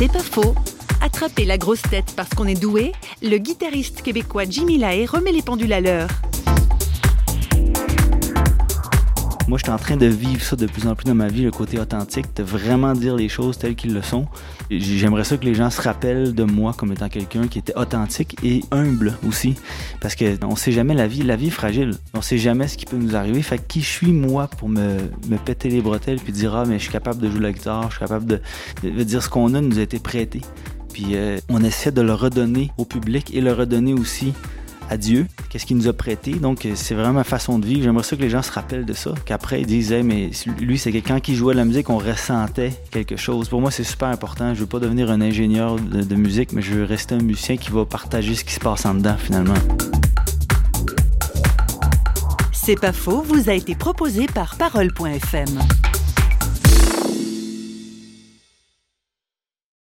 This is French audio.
C'est pas faux. Attraper la grosse tête parce qu'on est doué, le guitariste québécois Jimmy Lae remet les pendules à l'heure. Moi, je suis en train de vivre ça de plus en plus dans ma vie, le côté authentique, de vraiment dire les choses telles qu'elles le sont. J'aimerais ça que les gens se rappellent de moi comme étant quelqu'un qui était authentique et humble aussi. Parce qu'on sait jamais la vie, la vie est fragile. On sait jamais ce qui peut nous arriver. Fait qui je suis, moi, pour me, péter les bretelles puis dire, ah, mais je suis capable de jouer la guitare, je suis capable de, de dire ce qu'on a nous a été prêté. Puis euh, on essaie de le redonner au public et le redonner aussi qu'est-ce qu'il nous a prêté. Donc, euh, c'est vraiment ma façon de vivre. J'aimerais ça que les gens se rappellent de ça, qu'après, ils disaient, mais lui, c'est quelqu'un qui jouait de la musique, on ressentait quelque chose. Pour moi, c'est super important. Je veux pas devenir un ingénieur de, de musique, mais je veux rester un musicien qui va partager ce qui se passe en dedans, finalement. C'est pas faux, vous a été proposé par Parole.fm.